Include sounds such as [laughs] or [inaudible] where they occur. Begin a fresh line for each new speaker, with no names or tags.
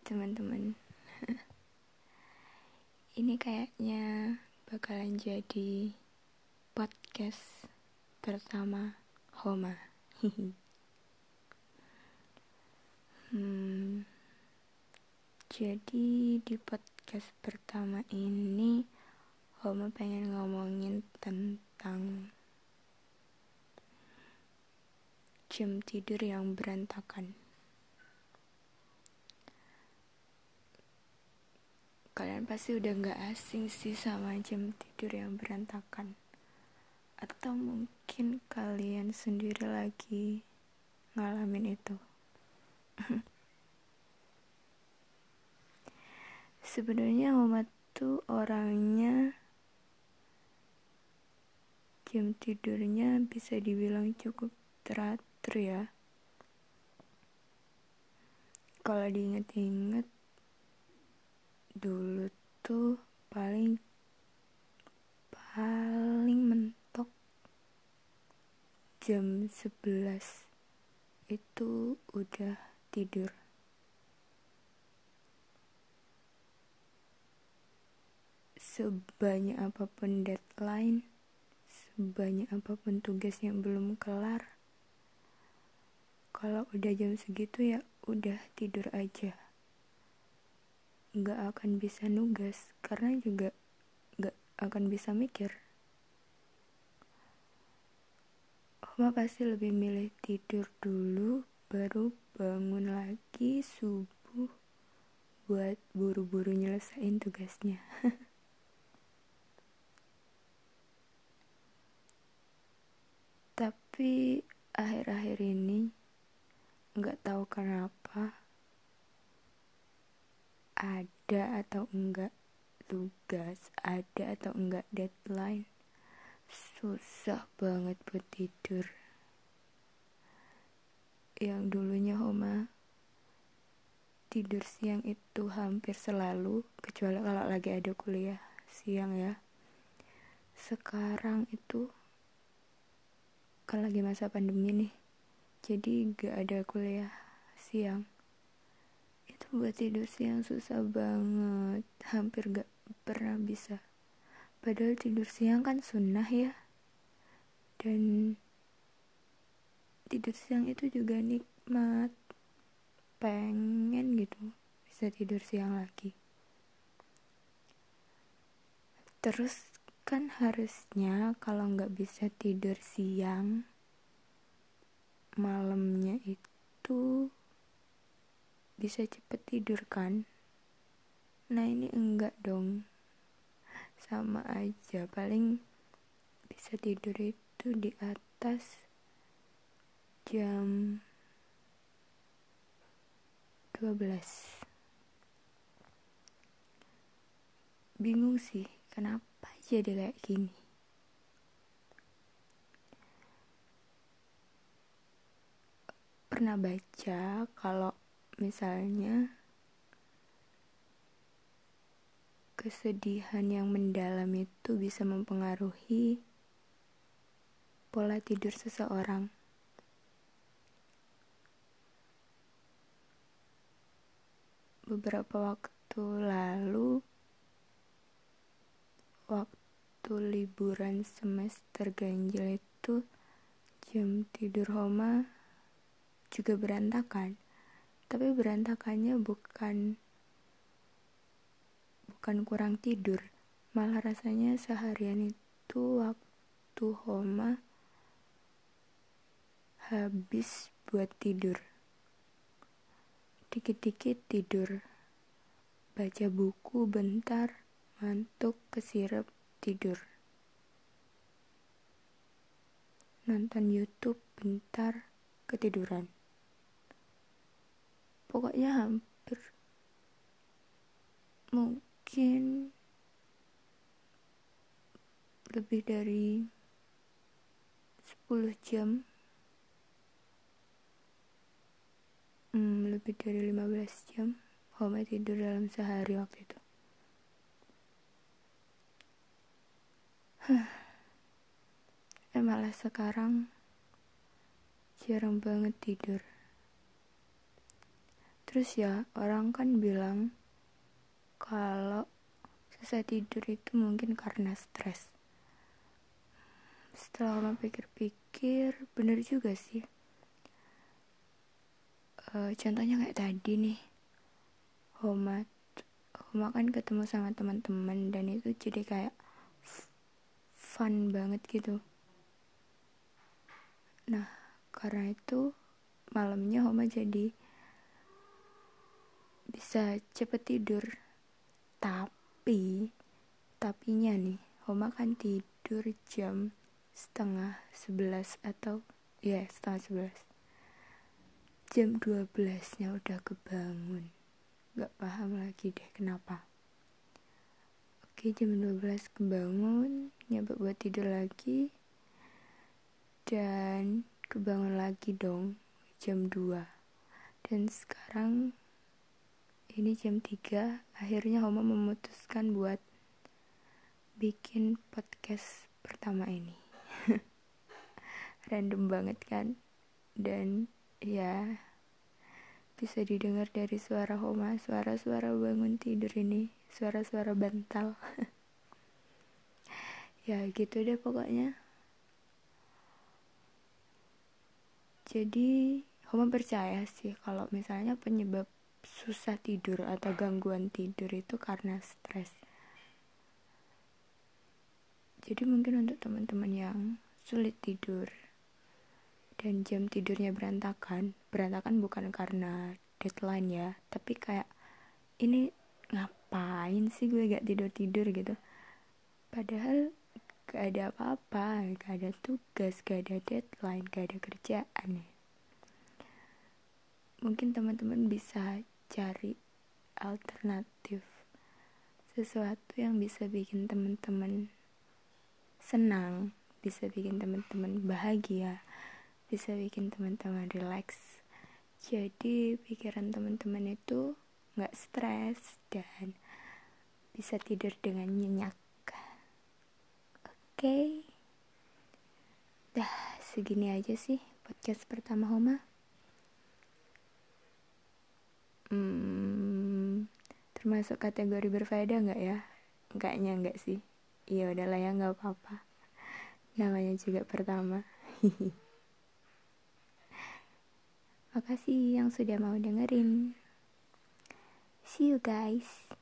Teman-teman. [laughs] Ini kayaknya bakalan jadi podcast pertama Homa. [laughs] Hmm, Jadi di podcast pertama ini Homa pengen ngomongin tentang jam tidur yang berantakan Kalian pasti udah gak asing sih sama jam tidur yang berantakan. Atau mungkin kalian sendiri lagi ngalamin itu? [laughs] Sebenarnya Mama tuh orangnya jam tidurnya bisa dibilang cukup teratur ya. Kalau diinget-inget dulu tuh paling paling mentok jam 11 itu udah tidur. Sebanyak apa pun deadline sebanyak apa pun tugas yang belum kelar kalau udah jam segitu ya udah tidur aja nggak akan bisa nugas karena juga nggak akan bisa mikir. Oma pasti lebih milih tidur dulu baru bangun lagi subuh buat buru-buru nyelesain tugasnya. [laughs] Tapi akhir-akhir ini nggak tahu kenapa ada atau enggak tugas, ada atau enggak deadline. Susah banget buat tidur. Yang dulunya Homa tidur siang itu hampir selalu, kecuali kalau lagi ada kuliah siang ya. Sekarang itu kan lagi masa pandemi nih, jadi gak ada kuliah siang buat tidur siang susah banget. Hampir gak pernah bisa. Padahal tidur siang kan sunnah ya. Dan tidur siang itu juga nikmat. Pengen gitu bisa tidur siang lagi. Terus kan harusnya kalau nggak bisa tidur siang malamnya itu bisa cepet tidur kan? Nah ini enggak dong. Sama aja paling bisa tidur itu di atas jam 12 bingung sih kenapa jadi kayak gini? Pernah baca kalau Misalnya, kesedihan yang mendalam itu bisa mempengaruhi pola tidur seseorang. Beberapa waktu lalu, waktu liburan semester ganjil itu, jam tidur Homa juga berantakan tapi berantakannya bukan bukan kurang tidur. Malah rasanya seharian itu waktu Homa habis buat tidur. Dikit-dikit tidur. Baca buku bentar ngantuk kesirep tidur. Nonton YouTube bentar ketiduran pokoknya hampir mungkin lebih dari 10 jam. Hmm, lebih dari 15 jam Homa tidur dalam sehari waktu itu. Eh malah sekarang jarang banget tidur terus ya orang kan bilang kalau susah tidur itu mungkin karena stres. Setelah lama pikir-pikir bener juga sih. Uh, contohnya kayak tadi nih Homa Homa kan ketemu sama teman-teman dan itu jadi kayak fun banget gitu. Nah karena itu malamnya Homa jadi bisa cepet tidur. Tapi tapinya nih Homa kan tidur jam setengah sebelas atau ya setengah sebelas. Jam dua belasnya udah kebangun. Gak paham lagi deh kenapa. Oke jam dua belas kebangun nyoba buat tidur lagi. Dan kebangun lagi dong jam 2 dan sekarang ini jam 3 akhirnya Homa memutuskan buat bikin podcast pertama ini. [laughs] Random banget kan? Dan ya bisa didengar dari suara Homa suara-suara bangun tidur ini suara-suara bantal. [laughs] Ya gitu deh pokoknya. Jadi Homa percaya sih kalau misalnya penyebab susah tidur atau gangguan tidur itu karena stres. Jadi mungkin untuk teman-teman yang sulit tidur dan jam tidurnya berantakan berantakan bukan karena deadline ya tapi kayak ini ngapain sih gue gak tidur-tidur? gitu. Padahal gak ada apa-apa gak ada tugas gak ada deadline gak ada kerjaan. Mungkin teman-teman bisa cari alternatif. Sesuatu yang bisa bikin teman-teman senang bisa bikin teman-teman bahagia bisa bikin teman-teman relax. Jadi pikiran teman-teman itu nggak stres dan bisa tidur dengan nyenyak. Oke. Okay. dah segini aja sih podcast pertama Homa hmm, termasuk kategori berfaedah nggak ya? Enggaknya enggak sih. Iya udahlah ya nggak apa-apa. Namanya juga pertama. [laughs] Makasih yang sudah mau dengerin. See you guys